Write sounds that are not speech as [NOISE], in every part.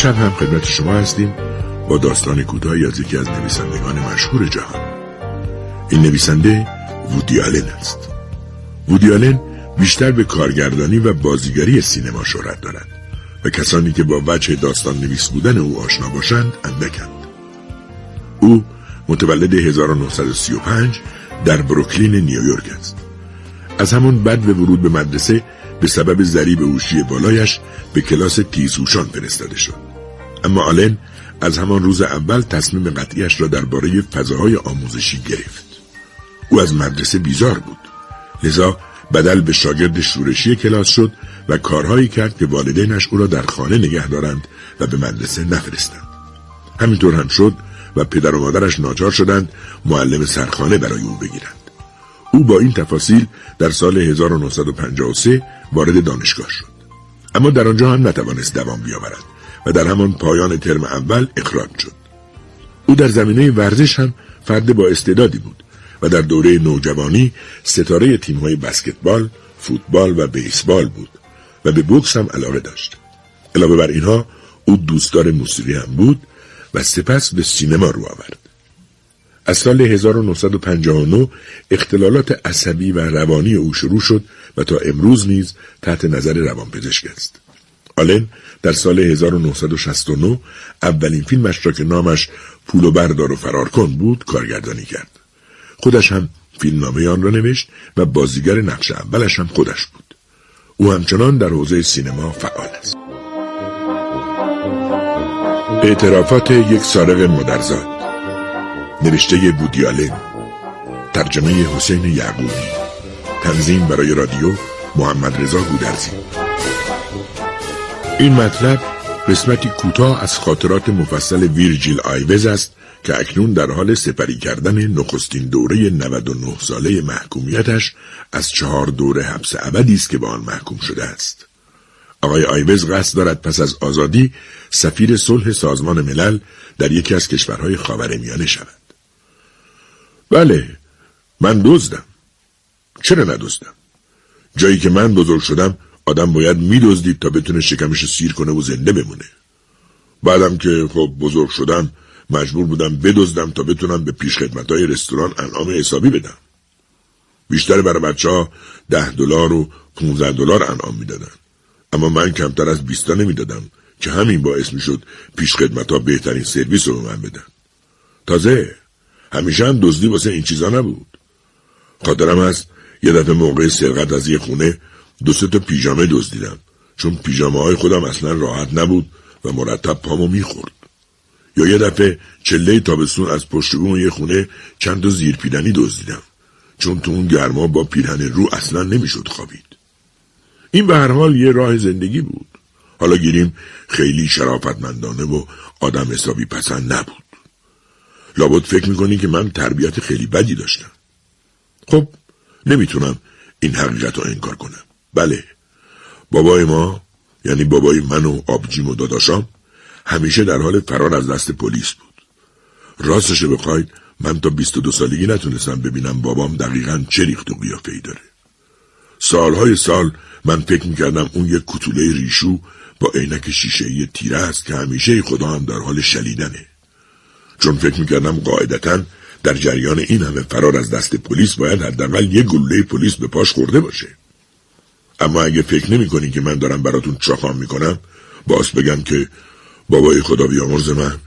امشب هم خدمت شما هستیم. با داستان کوتاهی از یکی از نویسندگان مشهور جهان. این نویسنده وودی آلن است. وودی آلن بیشتر به کارگردانی و بازیگری سینما شهرت دارد و کسانی که با وجه داستان نویس بودن او آشنا باشند اندکند. او متولد 1935 در بروکلین نیویورک است. از همون بد به ورود به مدرسه به سبب ضریب هوشی بالایش به کلاس تیزهوشان فرستاده شد. اما آلن از همان روز اول تصمیم قطعیش را درباره فضاهای آموزشی گرفت. او از مدرسه بیزار بود. لذا بدل به شاگرد شورشی کلاس شد و کارهایی کرد که والدینش او را در خانه نگه دارند و به مدرسه نفرستند. همینطور هم شد و پدر و مادرش ناچار شدند معلم سرخانه برای او بگیرند. او با این تفاصیل در سال 1953 وارد دانشگاه شد. اما در آنجا هم نتوانست دوام بیاورد. و در همان پایان ترم اول اخراج شد او در زمینه ورزش هم فرد با استعدادی بود و در دوره نوجوانی ستاره تیم‌های بسکتبال، فوتبال و بیسبال بود و به بوکس هم علاقه داشت. علاوه بر اینها او دوستدار موسیقی هم بود و سپس به سینما رو آورد. از سال 1959 اختلالات عصبی و روانی او شروع شد و تا امروز نیز تحت نظر روانپزشک است. آلن در سال 1969 اولین فیلمش را که نامش پول و بردار و فرار کن بود کارگردانی کرد. خودش هم فیلمنامه آن را نوشت و بازیگر نقش اولش هم خودش بود. او همچنان در حوزه سینما فعال است. اعترافات یک سارق مدرزاد نوشته بودیالن ترجمه حسین یعقوبی تنظیم برای رادیو محمد رضا گودرزی این مطلب قسمتی کوتاه از خاطرات مفصل ویرجیل آیوز است که اکنون در حال سپری کردن نخستین دوره 99 ساله محکومیتش از چهار دوره حبس ابدی است که به آن محکوم شده است. آقای آیوز قصد دارد پس از آزادی سفیر صلح سازمان ملل در یکی از کشورهای خاورمیانه شود. بله، من دزدم. چرا ندزدم؟ جایی که من بزرگ شدم آدم باید میدزدید تا بتونه شکمش سیر کنه و زنده بمونه. بعدم که خب بزرگ شدم مجبور بودم بدزدم تا بتونم به پیش های رستوران انعام حسابی بدم. بیشتر برای بچه ها ده دلار و 15 دلار انعام می‌دادن. اما من کمتر از بیستا نمی‌دادم که همین باعث می‌شد پیش ها بهترین سرویس رو به من بدن. تازه همیشه هم دزدی واسه این چیزا نبود. خاطرم است یه دفعه موقع سرقت از یه خونه دو تا پیژامه دزدیدم. چون پیژامه های خودم اصلا راحت نبود و مرتب پامو می‌خورد. یا یه دفعه چله تابستون از پشت بوم یه خونه چند تا زیر پیرنی دزدیدم. چون تو اون گرما با پیرهن رو اصلا نمی‌شد خوابید. این به هر حال یه راه زندگی بود. حالا گیریم خیلی شرافتمندانه و آدم حسابی پسند نبود. لابد فکر می‌کنی که من تربیت خیلی بدی داشتم. خب نمی‌تونم این حقیقت رو انکار کنم. بله. بابای ما یعنی بابای من و آبجیم و داداشام همیشه در حال فرار از دست پلیس بود. راستش بخواید من تا 22 سالگی نتونستم ببینم بابام دقیقا چه ریخت و قیافه داره. سالهای سال من فکر می‌کردم اون یک کتوله ریشو با عینک شیشه تیره است که همیشه خدا هم در حال شلیدنه. چون فکر می‌کردم قاعدتا در جریان این همه فرار از دست پلیس باید حداقل یک گلوله پلیس به پاش خورده باشه. اما اگه فکر نمی که من دارم براتون چاخام می‌کنم باز بگم که بابای خدا بیامرز من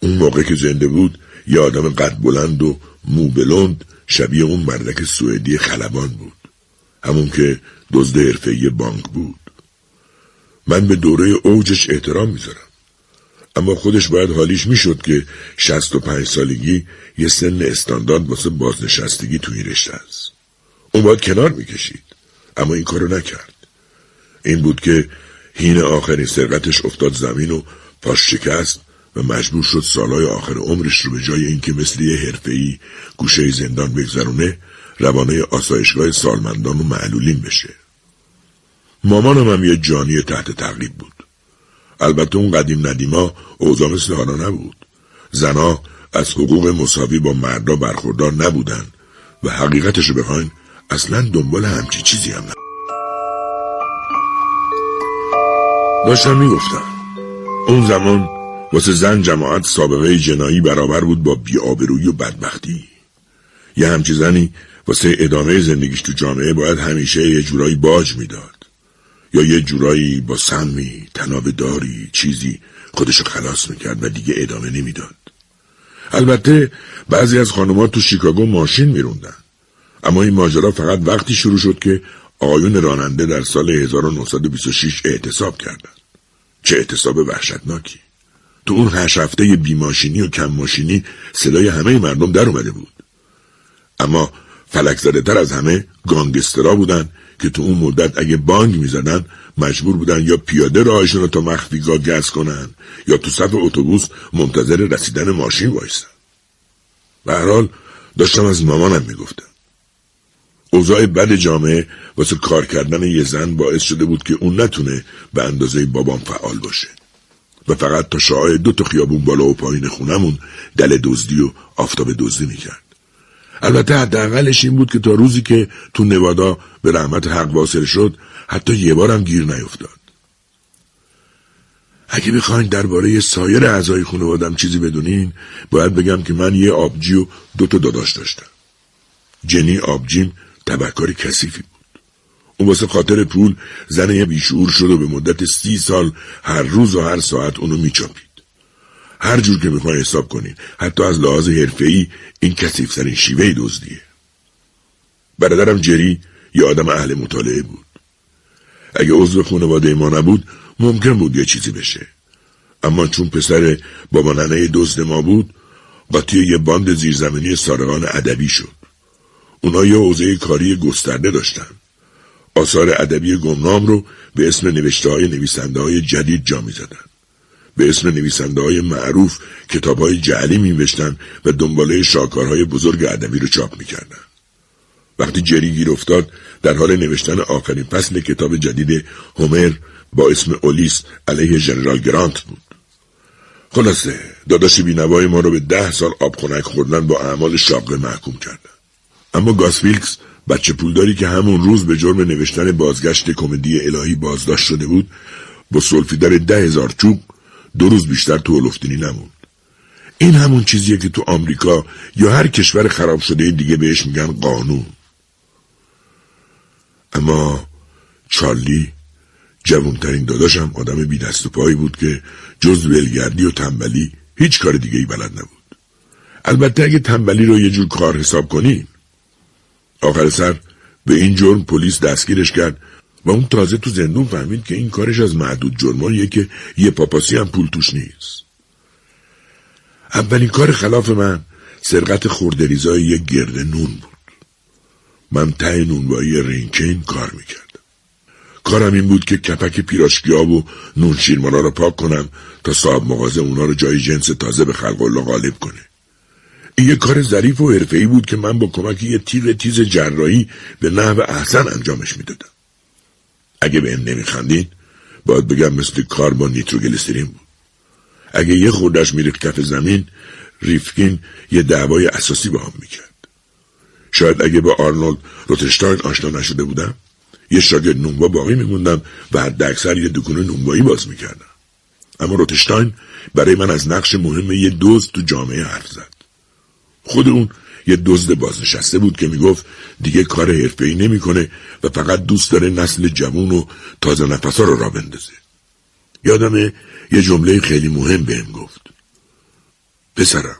اون موقع که زنده بود یه آدم قد بلند و مو بلند شبیه اون مردک سوئدی خلبان بود. همون که دزد حرفه‌ای بانک بود. من به دوره اوجش احترام می‌ذارم. اما خودش باید حالیش می‌شد که شست و پنج سالگی یه سن استاندارد واسه بازنشستگی توی رشته است. اون باید کنار می‌کشید. اما این کارو نکرد این بود که هین آخرین سرقتش افتاد زمین و پاش شکست و مجبور شد سالهای آخر عمرش رو به جای اینکه مثل یه حرفه‌ای گوشه زندان بگذرونه روانه آسایشگاه سالمندان و معلولین بشه. مامانم هم یه جانی تحت تقریب بود. البته اون قدیم ندیما اوضاع مثل حالا نبود. زنا از حقوق مساوی با مردا برخوردار نبودن و حقیقتش رو بخواین اصلا دنبال همچی چیزی هم نبود. داشتم می‌گفتم اون زمان واسه زن جماعت سابقه جنایی برابر بود با بیآبرویی و بدبختی. یه همچی زنی واسه ادامه زندگیش تو جامعه باید همیشه یه جورایی باج می‌داد. یا یه جورایی با سمی تناب داری چیزی خودشو خلاص می‌کرد و دیگه ادامه نمی‌داد. البته بعضی از خانمات تو شیکاگو ماشین میروندن. اما این ماجرا فقط وقتی شروع شد که آقایون راننده در سال 1926 اعتصاب کردند. چه اعتصاب وحشتناکی. تو اون هشت هفته بیماشینی و کم ماشینی صدای همه مردم در اومده بود. اما فلک زده تر از همه گانگسترا بودن که تو اون مدت اگه بانگ می‌زدن مجبور بودن یا پیاده راهشون رو تا مخفیگاه گز کنن یا تو صف اتوبوس منتظر رسیدن ماشین وایستن. به حال داشتم از مامانم می‌گفتم. اوضاع بد جامعه واسه کار کردن یه زن باعث شده بود که اون نتونه به اندازه بابام فعال باشه. و فقط تا شعای دو تا خیابون بالا و پایین خونمون دل دزدی و آفتاب دزدی می‌کرد. البته حداقلش این بود که تا روزی که تو نوادا به رحمت حق واصل شد حتی یه بارم گیر نیفتاد. اگه بخواین درباره سایر اعضای خانوادم چیزی بدونین باید بگم که من یه آبجی و دو تا داداش داشتم. جنی آبجیم تبهکاری کثیفی بود. اون واسه خاطر پول زن بیشعور شد و به مدت سی سال هر روز و هر ساعت اونو میچاپید. هر جور که می‌خوای حساب کنین حتی از لحاظ حرفه‌ای این کثیف‌ترین شیوه دزدیه. برادرم جری یه آدم اهل مطالعه بود. اگه عضو خانواده ما نبود ممکن بود یه چیزی بشه. اما چون پسر بابا ننه دزد ما بود قاطی یه باند زیرزمینی سارقان ادبی شد. اونا یه حوزه کاری گسترده داشتن. آثار ادبی گمنام رو به اسم نوشته های نویسنده های جدید جا می زدن. به اسم نویسنده های معروف کتاب های جعلی می و دنباله شاکارهای بزرگ ادبی رو چاپ می کردن. وقتی جری گیر افتاد در حال نوشتن آخرین فصل کتاب جدید هومر با اسم اولیس علیه ژنرال گرانت بود. خلاصه داداش بینوای ما رو به ده سال آب خنک خوردن با اعمال شاقه محکوم کردن. اما گاسفیلکس بچه پولداری که همون روز به جرم نوشتن بازگشت کمدی الهی بازداشت شده بود با سلفیدر ده هزار چوب دو روز بیشتر تو اولفتینی نموند. این همون چیزیه که تو آمریکا یا هر کشور خراب شده دیگه بهش میگن قانون. اما چارلی جوانترین داداشم آدم بی دست و پایی بود که جز ولگردی و تنبلی هیچ کار دیگه ای بلد نبود. البته اگه تنبلی رو یه جور کار حساب کنیم آخر سر به این جرم پلیس دستگیرش کرد و اون تازه تو زندون فهمید که این کارش از معدود جرمانیه که یه پاپاسی هم پول توش نیست. اولین کار خلاف من سرقت خوردریزای یک گرده نون بود. من ته نونوایی رینکین کار می‌کردم. کارم این بود که کپک پیراشکیاب و نون شیرمانا رو پاک کنم تا صاحب مغازه اونا رو جای جنس تازه به خلق الله غالب کنه. یه کار ظریف و حرفه‌ای بود که من با کمک یه تیغ تیز جراحی به نحو احسن انجامش می‌دادم. اگه به این نمیخندین باید بگم مثل کار با نیتروگلیسرین بود. اگه یه خوردش میریخت کف زمین ریفکین یه دعوای اساسی با هم می‌کرد. شاید اگه با آرنولد روتشتاین آشنا نشده بودم یه شاگرد نونوا باقی میموندم و حد اکثر یه دکون نونوایی باز می‌کردم. اما روتشتاین برای من از نقش مهم یه دوز تو جامعه حرف زد. خود اون یه دزد بازنشسته بود که می‌گفت دیگه کار حرفه‌ای نمی‌کنه و فقط دوست داره نسل جوون و تازه نفسا رو را بندازه. یادم یه جمله خیلی مهم بهم گفت. پسرم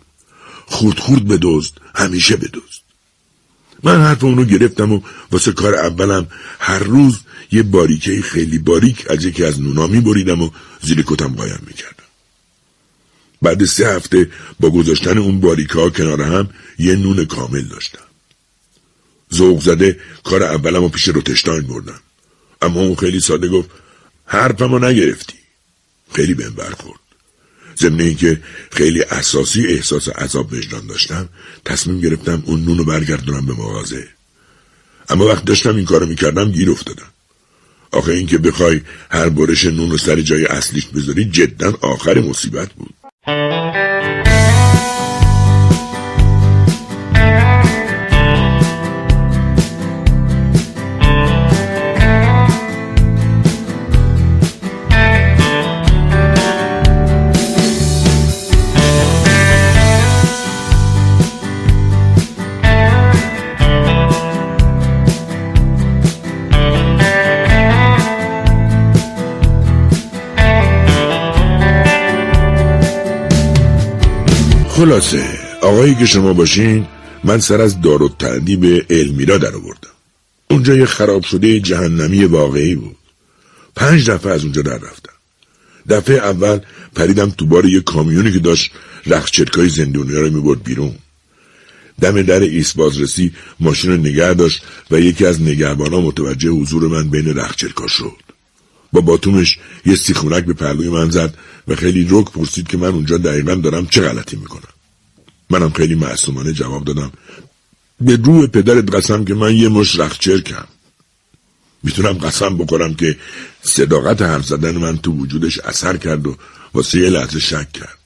خورد خورد به دزد همیشه به دزد. من حرف اونو گرفتم و واسه کار اولم هر روز یه باریکه خیلی باریک از یکی از نونا میبریدم و زیر کتم قایم می‌کردم. بعد سه هفته با گذاشتن اون باریکا کنار هم یه نون کامل داشتم. ذوق زده کار اولم و پیش روتشتاین بردم. اما اون خیلی ساده گفت حرفمو نگرفتی. خیلی بهم برخورد. ضمن که خیلی اساسی احساس عذاب وجدان داشتم تصمیم گرفتم اون نون رو برگردونم به مغازه اما وقت داشتم این کارو می‌کردم گیر افتادم آخه اینکه بخوای هر برش نون رو سر جای اصلیش بذاری جدا آخر مصیبت بود Música [LAUGHS] خلاصه آقایی که شما باشین من سر از دار و به المیرا در آوردم. اونجا یه خراب شده جهنمی واقعی بود. پنج دفعه از اونجا در رفتم. دفعه اول پریدم تو بار یه کامیونی که داشت رخچرکای زندونیا رو می‌برد بیرون. دم در ایست بازرسی ماشین رو نگه داشت و یکی از نگهبانا متوجه حضور من بین رخچرکا شد. با باتومش یه سیخونک به پهلوی من زد و خیلی رک پرسید که من اونجا دقیقا دارم چه غلطی می‌کنم. منم خیلی معصومانه جواب دادم. به روح پدرت قسم که من یه مش رخچرکم. می‌تونم قسم بخورم که صداقت حرف زدن من تو وجودش اثر کرد و واسه یه لحظه شک کرد.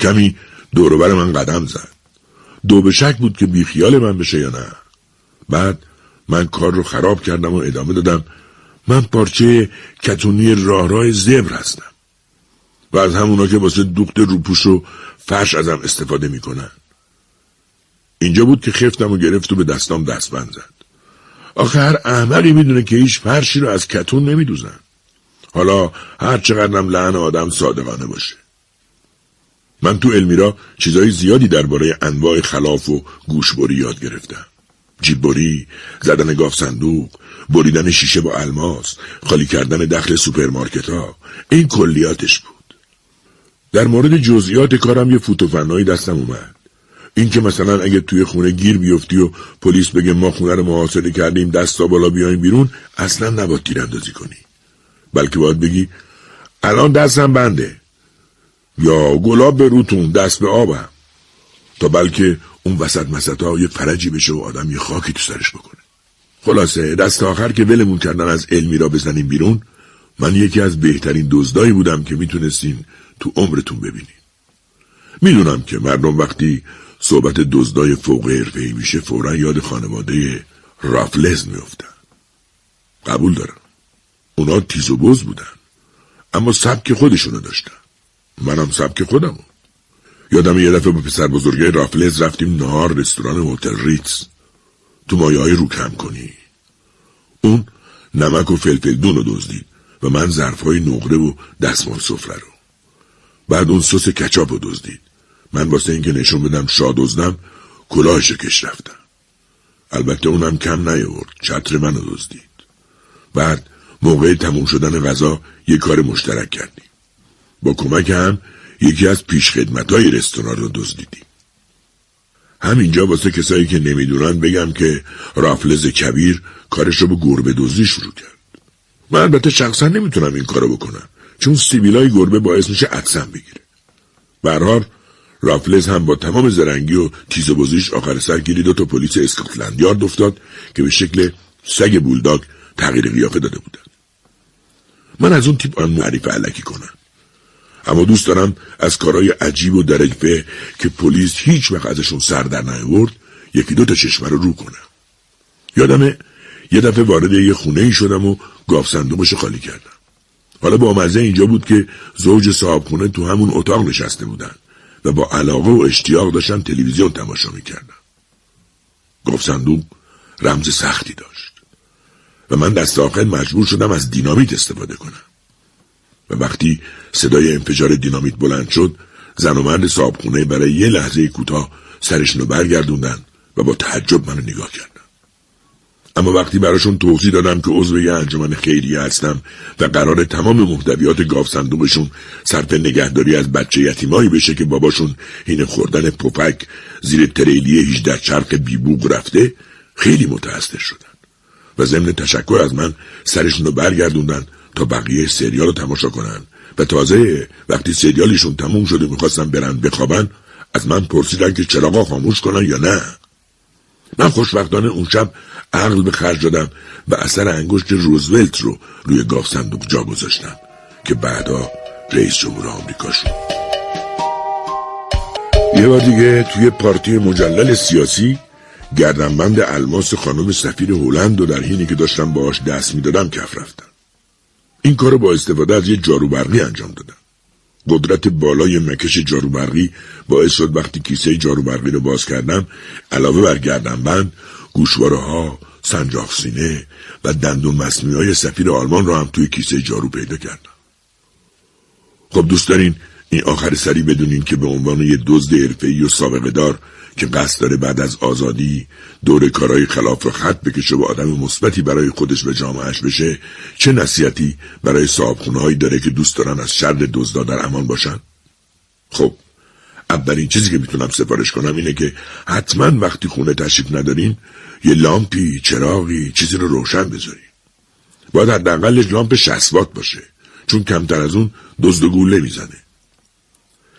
کمی دوروبر من قدم زد. دو به شک بود که بیخیال من بشه یا نه. بعد من کار رو خراب کردم و ادامه دادم من پارچه کتونی راه راه زبر هستم. و از همونا که واسه دوخت روپوش و فرش ازم استفاده می‌کنن. اینجا بود که خفتم و گرفت و به دستام دستبند زد. آخه هر احمقی می‌دونه که هیچ فرشی رو از کتون نمیدوزن. حالا هر چقدرم لعن آدم صادقانه باشه. من تو المیرا چیزای زیادی درباره انواع خلاف و گوشبری یاد گرفتم. جیببری زدن گاوصندوق بریدن شیشه با الماس خالی کردن دخل سوپرمارکت ها این کلیاتش بود. در مورد جزئیات کارم یه فوت و فنایی دستم اومد. این که مثلا اگه توی خونه گیر بیفتی و پلیس بگه ما خونه رو محاصره کردیم دستا بالا بیاین بیرون اصلا نباید تیراندازی کنی. بلکه باید بگی الان دستم بنده. یا گلاب به روتون دست به آبم. تا بلکه اون وسط مسط ها یه فرجی بشه و آدم یه خاکی تو سرش بکنه. خلاصه دست آخر که ولمون کردن از علمی را بزنیم بیرون من یکی از بهترین دزدایی بودم که می‌تونستین تو عمرتون ببینین. می‌دونم که مردم وقتی صحبت دزدای فوق حرفه‌ای میشه فورا یاد خانواده رافلز میفتن قبول دارم. اونا تیز و بز بودن اما سبک خودشونو داشتن. منم سبک خودمو. یادم یه دفعه با پسر بزرگه رافلز رفتیم نهار رستوران هتل ریتز. تو مایه های رو کم کنی. اون نمک و فلفل دون رو دزدید و من ظرف های نقره و دستمال سفره رو. بعد اون سس کچاپ رو دزدید. من واسه اینکه نشون بدم شاه‌دزدم کلاهش کش رفتم. البته اونم کم نیاورد چتر منو دزدید. بعد موقع تموم شدن غذا یه کار مشترک کردیم. با کمک هم یکی از پیشخدمت های رستوران رو دزدیدیم همینجا واسه کسایی که نمی‌دونن بگم که رافلز کبیر کارش رو به گربه دزدی شروع کرد. من البته شخصا نمی‌تونم این کارو بکنم چون سیبیلای گربه باعث میشه عدسم بگیره. برحال رافلز هم با تمام زرنگی و تیز بزیش آخر سر گیری دو تا پلیس اسکاتلند یارد افتاد که به شکل سگ بولداگ تغییر قیافه داده بودن من از اون تیپ آن معرف علکی کنم. اما دوست دارم از کارهای عجیب و درجفه که پلیس هیچ وقت ازشون سر در نیورد یکی دو تا چشمه رو رو کنم. یادمه یه دفعه وارد یه خونه ای شدم و گاف صندوقش خالی کردم. حالا با مزه اینجا بود که زوج صاحب خونه تو همون اتاق نشسته بودن و با علاقه و اشتیاق داشتن تلویزیون تماشا می‌کردن. گفت صندوق رمز سختی داشت و من دست آخر مجبور شدم از دینامیت استفاده کنم. و وقتی صدای انفجار دینامیت بلند شد زن و مرد صابخونه برای یه لحظه کوتاه سرشون رو برگردوندن و با تعجب منو نگاه کردن. اما وقتی براشون توضیح دادم که عضو یه انجمن خیریه هستم و قرار تمام محتویات گاف صندوقشون صرف نگهداری از بچه یتیمایی بشه که باباشون هین خوردن پفک زیر تریلی 18 چرخ بیبوق رفته خیلی متأثر شدن. و ضمن تشکر از من سرشون رو برگردوندن تا بقیه سریال رو تماشا کنن. و تازه وقتی سریالشون تموم شده می‌خواستن برن بخوابن از من پرسیدن که چراغا خاموش کنن یا نه. من خوشبختانه اون شب عقل به خرج دادم و اثر انگشت روزولت رو روی گاف صندوق جا گذاشتم که بعدا رئیس جمهور آمریکا شد. یه بار دیگه توی پارتی مجلل سیاسی گردنبند الماس خانم سفیر هلند و در حینی که داشتم باهاش دست می‌دادم کف رفتم. این کار با استفاده از یه جارو برقی انجام دادم. قدرت بالای مکش جارو برقی باعث شد وقتی کیسه جارو برقی رو باز کردم علاوه بر گردنبند گوشواره ها سنجاق سینه و دندون مصنوعی های سفیر آلمان رو هم توی کیسه جارو پیدا کردم. خب دوست دارین این آخر سری بدونین که به عنوان یه دزد حرفه‌ای و سابقه دار که قصد داره بعد از آزادی دور کارهای خلاف رو خط بکشه و آدم مثبتی برای خودش و جامعهش بشه چه نصیحتی برای صاحبخونه هایی داره که دوست دارن از شر دزدا در امان باشن؟ خب اولین چیزی که می‌تونم سفارش کنم اینه که حتما وقتی خونه تشریف ندارین یه لامپی چراغی چیزی رو روشن بذارین. باید حداقلش لامپ شسوات باشه چون کمتر از اون دزد و گوله می‌زنه.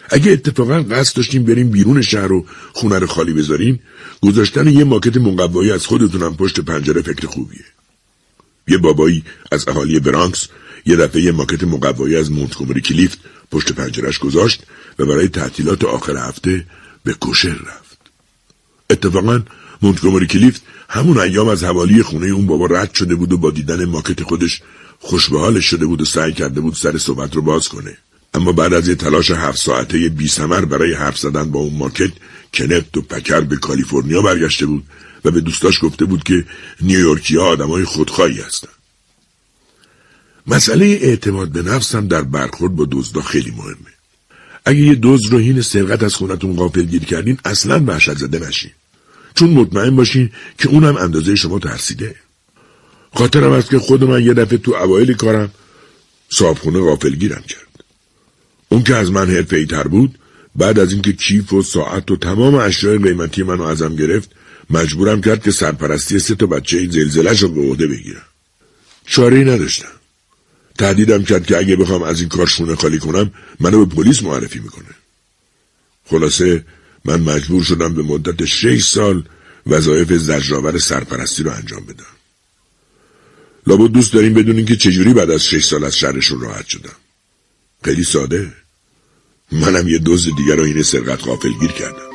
اگه اتفاقا قصد داشتیم بریم بیرون شهر و خونه رو خالی بذاریم گذاشتن یه ماکت مقوایی از خودتونم پشت پنجره فکر خوبیه. یه بابایی از اهالی برانکس یه دفعه یه ماکت مقوایی از مونتگومری کلیفت پشت پنجرش گذاشت و برای تعطیلات آخر هفته به کوشر رفت. اتفاقا مونتگومری کلیفت همون ایام از حوالی خونه اون بابا رد شده بود و با دیدن ماکت خودش خوشبحالش شده بود و سعی کرده بود سر صحبت رو باز کنه. اما بعد از یه تلاش هفت ساعته بی سمر برای حرف زدن با اون ماکت کنت و پکر به کالیفرنیا برگشته بود و به دوستاش گفته بود که نیویورکی ها آدم های خودخواهی هستن. مسئله اعتماد به نفس هم در برخورد با دزدا خیلی مهمه. اگه یه دوز رو هین سرقت از خونتون غافل گیر کردین اصلا وحشت زده نشین. چون مطمئن باشین که اونم اندازه شما ترسیده. خاطرم است که خود من یه دفعه تو اوایل کارم صابخونه غافل گیرم کرد. اون که از من حرفه تر بود بعد از اینکه کیف و ساعت و تمام اشیاء قیمتی منو ازم گرفت مجبورم کرد که سرپرستی سه تا بچه زلزلش رو به عهده بگیرم. چاره ای نداشتم. تهدیدم کرد که اگه بخوام از این کار شونه خالی کنم منو به پلیس معرفی می‌کنه. خلاصه من مجبور شدم به مدت شش سال وظایف زجرآور سرپرستی رو انجام بدم. لابد دوست داریم بدونین که چجوری بعد از شش سال از شرشون راحت شدم. خیلی ساده. منم یه دوز دیگر رو این سرقت غافل گیر کردم.